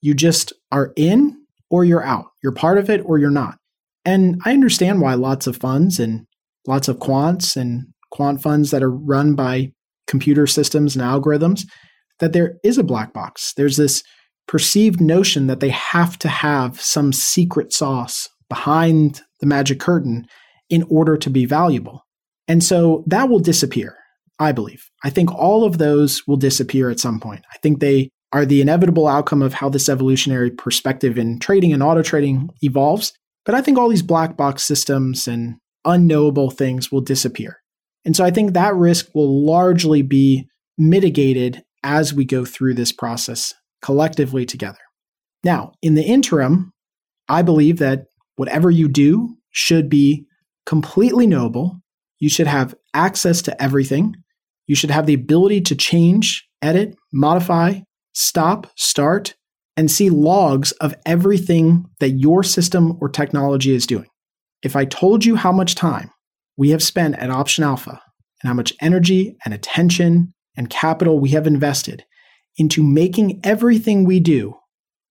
You just are in or you're out. You're part of it or you're not. And I understand why lots of funds and lots of quants and quant funds that are run by computer systems and algorithms that there is a black box. There's this perceived notion that they have to have some secret sauce behind the magic curtain in order to be valuable. And so that will disappear, I believe. I think all of those will disappear at some point. I think they are the inevitable outcome of how this evolutionary perspective in trading and auto trading evolves. But I think all these black box systems and unknowable things will disappear. And so I think that risk will largely be mitigated as we go through this process collectively together. Now, in the interim, I believe that whatever you do should be completely knowable. You should have access to everything. You should have the ability to change, edit, modify, stop, start, and see logs of everything that your system or technology is doing. If I told you how much time we have spent at Option Alpha and how much energy and attention and capital we have invested into making everything we do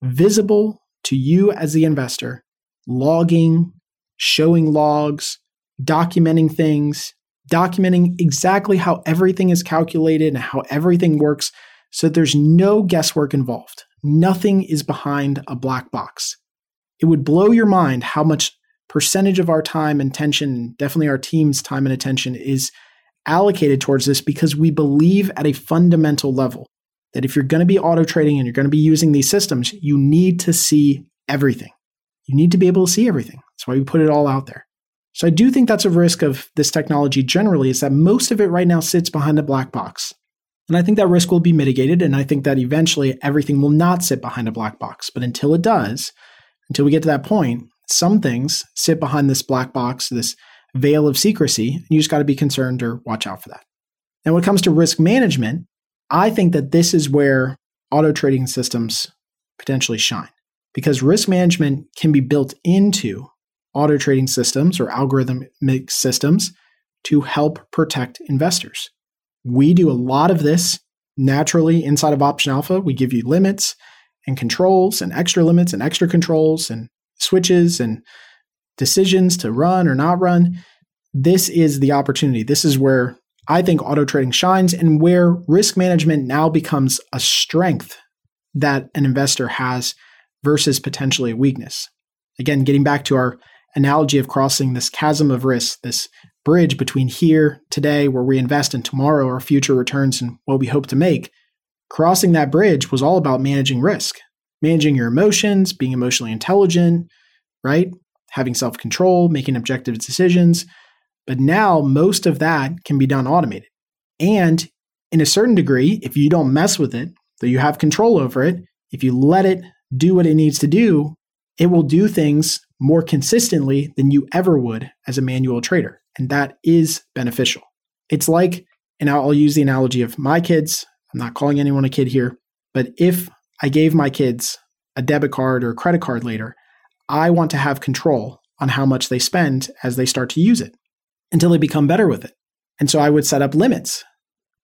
visible to you as the investor, logging, showing logs, documenting things, documenting exactly how everything is calculated and how everything works so there's no guesswork involved. Nothing is behind a black box. It would blow your mind how much percentage of our time and attention, definitely our team's time and attention, is allocated towards this because we believe at a fundamental level that if you're going to be auto trading and you're going to be using these systems, you need to see everything. You need to be able to see everything. That's why we put it all out there. So I do think that's a risk of this technology generally is that most of it right now sits behind a black box. And I think that risk will be mitigated. And I think that eventually everything will not sit behind a black box. But until it does, until we get to that point, some things sit behind this black box, this veil of secrecy, and you just got to be concerned or watch out for that. Now, when it comes to risk management, I think that this is where auto trading systems potentially shine because risk management can be built into auto trading systems or algorithmic systems to help protect investors. We do a lot of this naturally inside of Option Alpha. We give you limits and controls and extra limits and extra controls and switches and decisions to run or not run. This is the opportunity. This is where I think auto trading shines and where risk management now becomes a strength that an investor has versus potentially a weakness. Again, getting back to our analogy of crossing this chasm of risk, this bridge between here, today, where we invest, and tomorrow, our future returns and what we hope to make, crossing that bridge was all about managing risk, managing your emotions, being emotionally intelligent, right? Having self control, making objective decisions. But now most of that can be done automated. And in a certain degree, if you don't mess with it, that you have control over it, if you let it do what it needs to do, it will do things more consistently than you ever would as a manual trader. And that is beneficial. It's like, and I'll use the analogy of my kids. I'm not calling anyone a kid here, but if I gave my kids a debit card or a credit card later, I want to have control on how much they spend as they start to use it until they become better with it. And so I would set up limits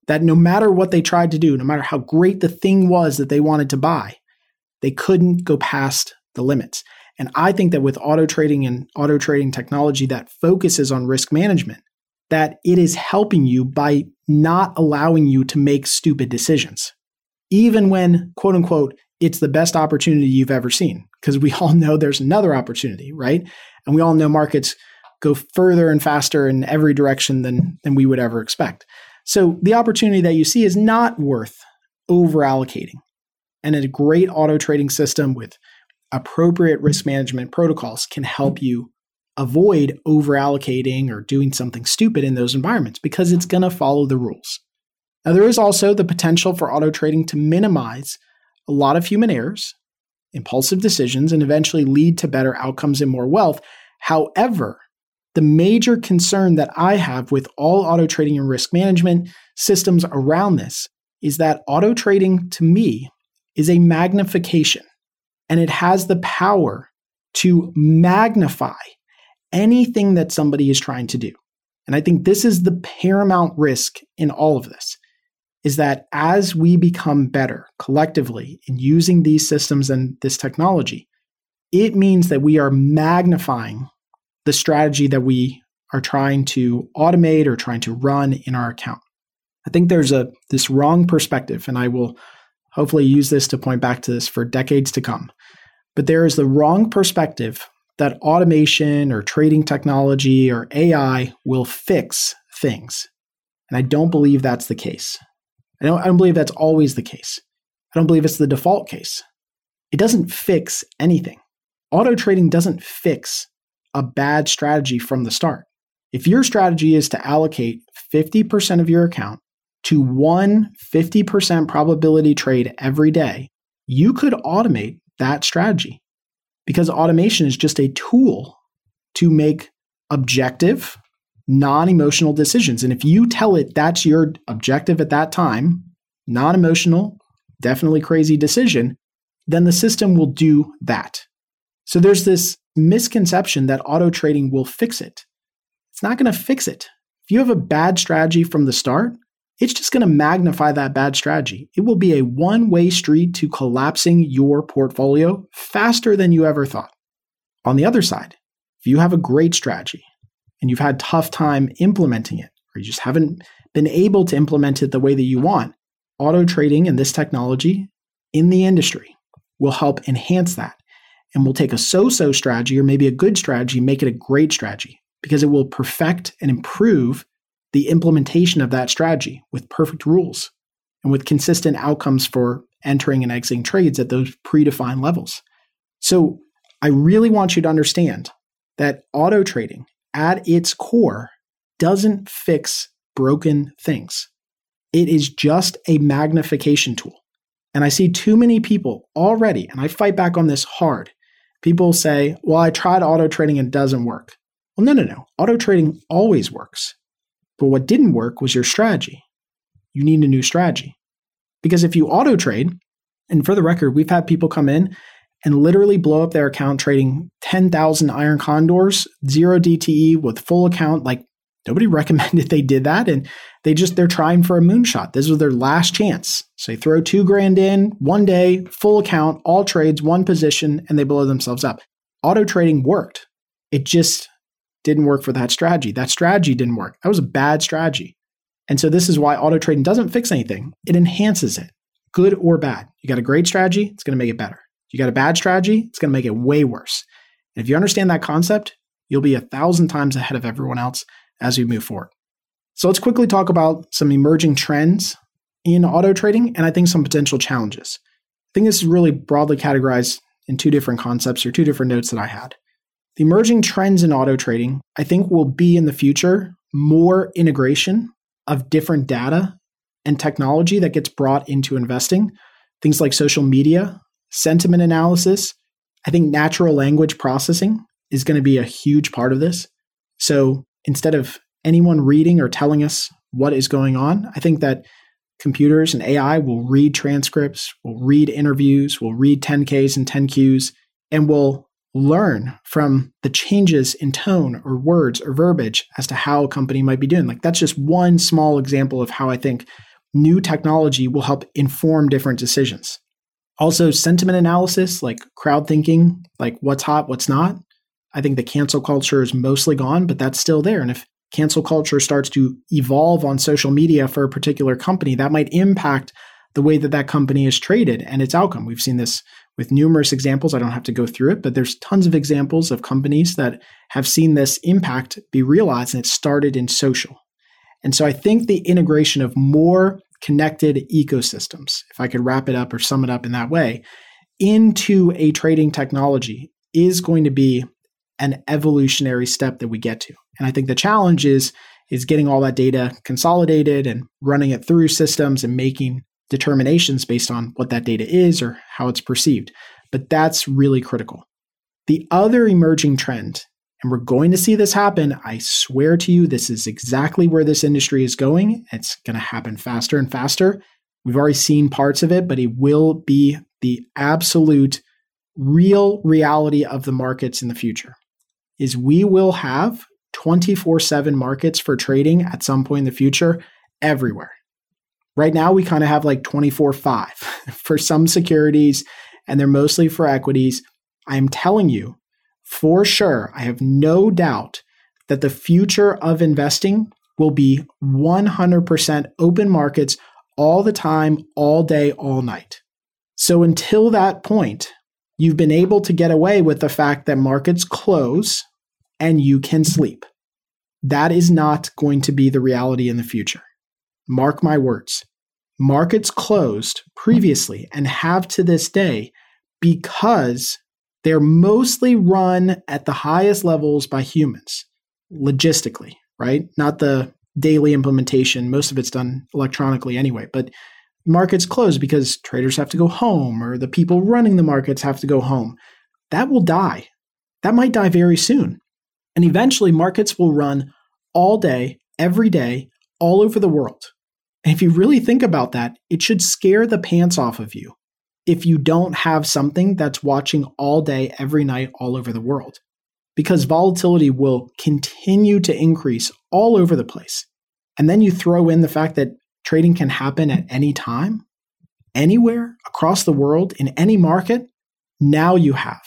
that no matter what they tried to do, no matter how great the thing was that they wanted to buy, they couldn't go past the limits. And I think that with auto trading and auto trading technology that focuses on risk management, that it is helping you by not allowing you to make stupid decisions. Even when, quote unquote, it's the best opportunity you've ever seen. Because we all know there's another opportunity, right? And we all know markets go further and faster in every direction than, than we would ever expect. So the opportunity that you see is not worth over allocating. And a great auto trading system with appropriate risk management protocols can help you avoid over allocating or doing something stupid in those environments because it's going to follow the rules. Now, there is also the potential for auto trading to minimize a lot of human errors, impulsive decisions, and eventually lead to better outcomes and more wealth. However, the major concern that I have with all auto trading and risk management systems around this is that auto trading to me is a magnification and it has the power to magnify anything that somebody is trying to do. And I think this is the paramount risk in all of this is that as we become better collectively in using these systems and this technology, it means that we are magnifying the strategy that we are trying to automate or trying to run in our account. I think there's a this wrong perspective and I will hopefully use this to point back to this for decades to come. But there is the wrong perspective that automation or trading technology or AI will fix things. And I don't believe that's the case. I don't, I don't believe that's always the case. I don't believe it's the default case. It doesn't fix anything. Auto trading doesn't fix a bad strategy from the start. If your strategy is to allocate 50% of your account to one 50% probability trade every day, you could automate that strategy because automation is just a tool to make objective, non emotional decisions. And if you tell it that's your objective at that time, non emotional, definitely crazy decision, then the system will do that. So there's this misconception that auto trading will fix it. It's not going to fix it. If you have a bad strategy from the start, it's just going to magnify that bad strategy. It will be a one way street to collapsing your portfolio faster than you ever thought. On the other side, if you have a great strategy and you've had tough time implementing it, or you just haven't been able to implement it the way that you want, auto trading and this technology in the industry will help enhance that. And we'll take a so so strategy or maybe a good strategy, make it a great strategy because it will perfect and improve the implementation of that strategy with perfect rules and with consistent outcomes for entering and exiting trades at those predefined levels. So I really want you to understand that auto trading at its core doesn't fix broken things. It is just a magnification tool. And I see too many people already, and I fight back on this hard. People say, well, I tried auto trading and it doesn't work. Well, no, no, no. Auto trading always works. But what didn't work was your strategy. You need a new strategy. Because if you auto trade, and for the record, we've had people come in and literally blow up their account trading 10,000 iron condors, zero DTE with full account. Like nobody recommended they did that. And they just, they're trying for a moonshot. This was their last chance. So they throw two grand in one day, full account, all trades, one position, and they blow themselves up. Auto trading worked. It just didn't work for that strategy. That strategy didn't work. That was a bad strategy. And so this is why auto trading doesn't fix anything. It enhances it, good or bad. You got a great strategy, it's going to make it better. You got a bad strategy, it's going to make it way worse. And if you understand that concept, you'll be a thousand times ahead of everyone else as we move forward. So let's quickly talk about some emerging trends in auto trading and I think some potential challenges. I think this is really broadly categorized in two different concepts or two different notes that I had. The emerging trends in auto trading, I think, will be in the future more integration of different data and technology that gets brought into investing. Things like social media, sentiment analysis. I think natural language processing is going to be a huge part of this. So instead of anyone reading or telling us what is going on, I think that computers and AI will read transcripts, will read interviews, will read 10Ks and 10Qs, and will learn from the changes in tone or words or verbiage as to how a company might be doing. Like that's just one small example of how I think new technology will help inform different decisions. Also, sentiment analysis, like crowd thinking, like what's hot, what's not. I think the cancel culture is mostly gone, but that's still there. And if cancel culture starts to evolve on social media for a particular company, that might impact the way that that company is traded and its outcome. We've seen this with numerous examples. I don't have to go through it, but there's tons of examples of companies that have seen this impact be realized and it started in social. And so I think the integration of more connected ecosystems, if I could wrap it up or sum it up in that way, into a trading technology is going to be an evolutionary step that we get to. And I think the challenge is is getting all that data consolidated and running it through systems and making determinations based on what that data is or how it's perceived. But that's really critical. The other emerging trend, and we're going to see this happen, I swear to you, this is exactly where this industry is going. It's going to happen faster and faster. We've already seen parts of it, but it will be the absolute real reality of the markets in the future. is we will have 24 7 markets for trading at some point in the future everywhere. Right now, we kind of have like 24 5 for some securities, and they're mostly for equities. I am telling you for sure, I have no doubt that the future of investing will be 100% open markets all the time, all day, all night. So until that point, you've been able to get away with the fact that markets close and you can sleep. That is not going to be the reality in the future. Mark my words. Markets closed previously and have to this day because they're mostly run at the highest levels by humans, logistically, right? Not the daily implementation. Most of it's done electronically anyway, but markets close because traders have to go home or the people running the markets have to go home. That will die. That might die very soon. And eventually, markets will run all day, every day, all over the world. And if you really think about that, it should scare the pants off of you if you don't have something that's watching all day, every night, all over the world. Because volatility will continue to increase all over the place. And then you throw in the fact that trading can happen at any time, anywhere across the world, in any market. Now you have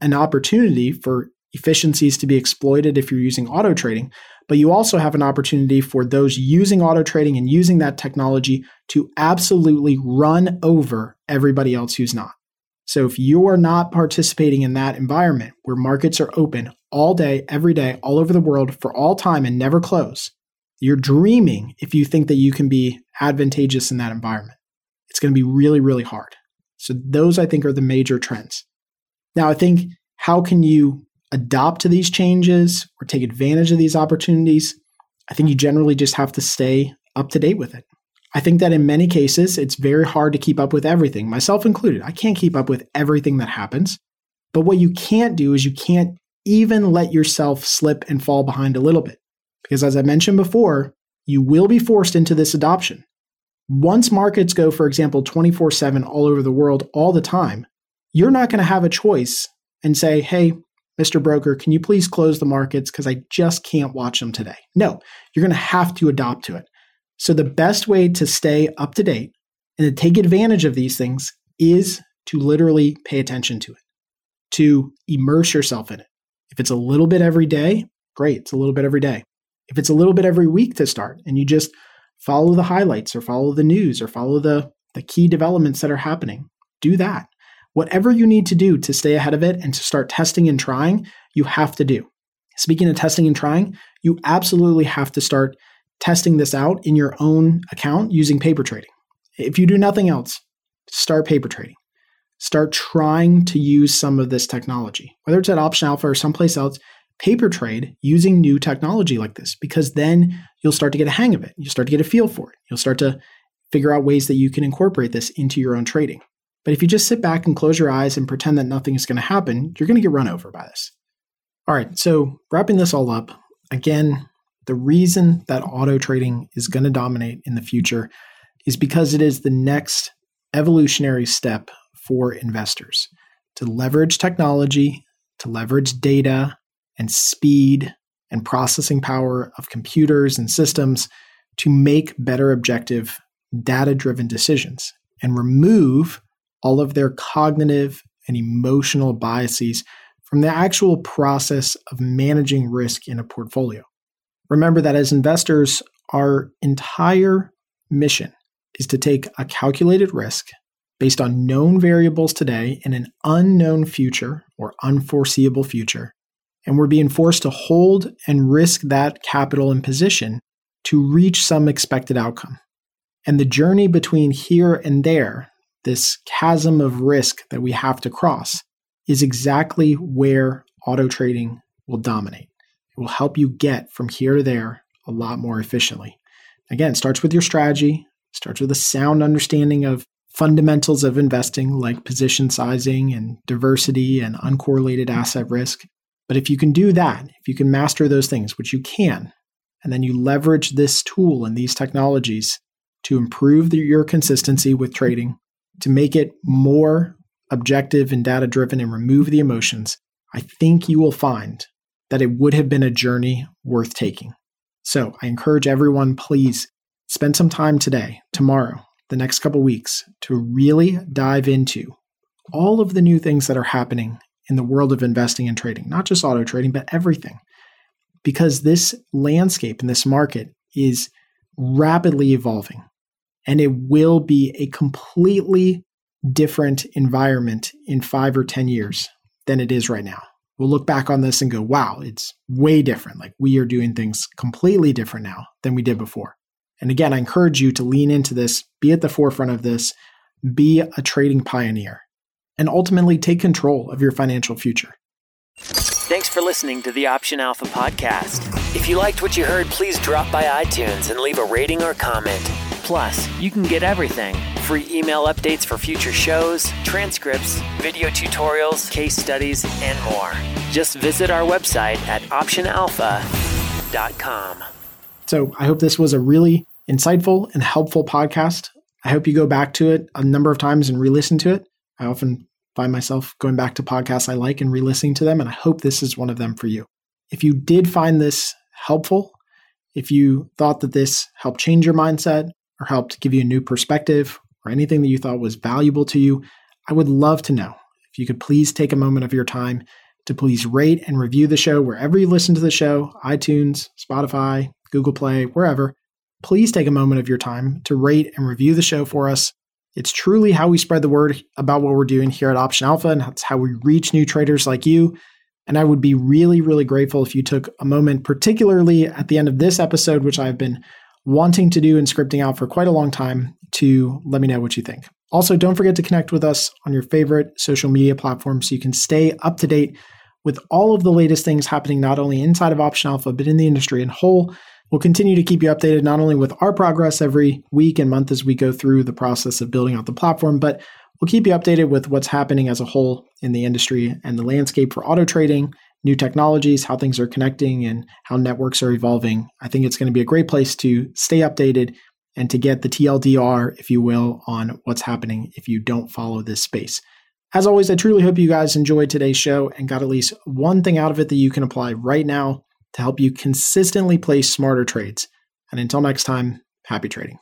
an opportunity for efficiencies to be exploited if you're using auto trading, but you also have an opportunity for those using auto trading and using that technology to absolutely run over everybody else who's not. So if you are not participating in that environment where markets are open all day, every day, all over the world for all time and never close, you're dreaming if you think that you can be advantageous in that environment. It's going to be really, really hard. So those I think are the major trends. Now, I think how can you adopt to these changes or take advantage of these opportunities, I think you generally just have to stay up to date with it. I think that in many cases, it's very hard to keep up with everything, myself included. I can't keep up with everything that happens. But what you can't do is you can't even let yourself slip and fall behind a little bit. Because as I mentioned before, you will be forced into this adoption. Once markets go, for example, 24 7 all over the world all the time, you're not going to have a choice and say, hey, Mr. Broker, can you please close the markets because I just can't watch them today? No, you're going to have to adopt to it. So, the best way to stay up to date and to take advantage of these things is to literally pay attention to it, to immerse yourself in it. If it's a little bit every day, great, it's a little bit every day. If it's a little bit every week to start and you just follow the highlights or follow the news or follow the, the key developments that are happening, do that. Whatever you need to do to stay ahead of it and to start testing and trying, you have to do. Speaking of testing and trying, you absolutely have to start testing this out in your own account using paper trading. If you do nothing else, start paper trading. Start trying to use some of this technology, whether it's at Option Alpha or someplace else. Paper trade using new technology like this, because then you'll start to get a hang of it. You'll start to get a feel for it. You'll start to figure out ways that you can incorporate this into your own trading. But if you just sit back and close your eyes and pretend that nothing is going to happen, you're going to get run over by this. All right, so wrapping this all up, again, the reason that auto trading is going to dominate in the future is because it is the next evolutionary step for investors to leverage technology, to leverage data and speed and processing power of computers and systems to make better objective data driven decisions and remove all of their cognitive and emotional biases from the actual process of managing risk in a portfolio. Remember that as investors, our entire mission is to take a calculated risk based on known variables today in an unknown future or unforeseeable future. And we're being forced to hold and risk that capital and position to reach some expected outcome. And the journey between here and there this chasm of risk that we have to cross is exactly where auto trading will dominate. It will help you get from here to there a lot more efficiently. Again, starts with your strategy, starts with a sound understanding of fundamentals of investing like position sizing and diversity and uncorrelated asset risk. But if you can do that, if you can master those things, which you can, and then you leverage this tool and these technologies to improve the, your consistency with trading, to make it more objective and data driven and remove the emotions, I think you will find that it would have been a journey worth taking. So I encourage everyone, please spend some time today, tomorrow, the next couple weeks to really dive into all of the new things that are happening in the world of investing and trading, not just auto trading, but everything. Because this landscape and this market is rapidly evolving and it will be a completely different environment in five or 10 years than it is right now. We'll look back on this and go, wow, it's way different. Like we are doing things completely different now than we did before. And again, I encourage you to lean into this, be at the forefront of this, be a trading pioneer, and ultimately take control of your financial future.
Thanks for listening to the Option Alpha podcast. If you liked what you heard, please drop by iTunes and leave a rating or comment. Plus, you can get everything free email updates for future shows, transcripts, video tutorials, case studies, and more. Just visit our website at optionalpha.com.
So, I hope this was a really insightful and helpful podcast. I hope you go back to it a number of times and re listen to it. I often find myself going back to podcasts I like and re listening to them, and I hope this is one of them for you. If you did find this helpful, if you thought that this helped change your mindset or helped give you a new perspective or anything that you thought was valuable to you, I would love to know. If you could please take a moment of your time to please rate and review the show wherever you listen to the show iTunes, Spotify, Google Play, wherever. Please take a moment of your time to rate and review the show for us. It's truly how we spread the word about what we're doing here at Option Alpha, and that's how we reach new traders like you. And I would be really, really grateful if you took a moment, particularly at the end of this episode, which I've been wanting to do and scripting out for quite a long time, to let me know what you think. Also, don't forget to connect with us on your favorite social media platforms so you can stay up to date with all of the latest things happening not only inside of Option Alpha, but in the industry in whole. We'll continue to keep you updated not only with our progress every week and month as we go through the process of building out the platform, but we'll keep you updated with what's happening as a whole in the industry and the landscape for auto trading, new technologies, how things are connecting, and how networks are evolving. I think it's going to be a great place to stay updated and to get the TLDR, if you will, on what's happening if you don't follow this space. As always, I truly hope you guys enjoyed today's show and got at least one thing out of it that you can apply right now to help you consistently place smarter trades. And until next time, happy trading.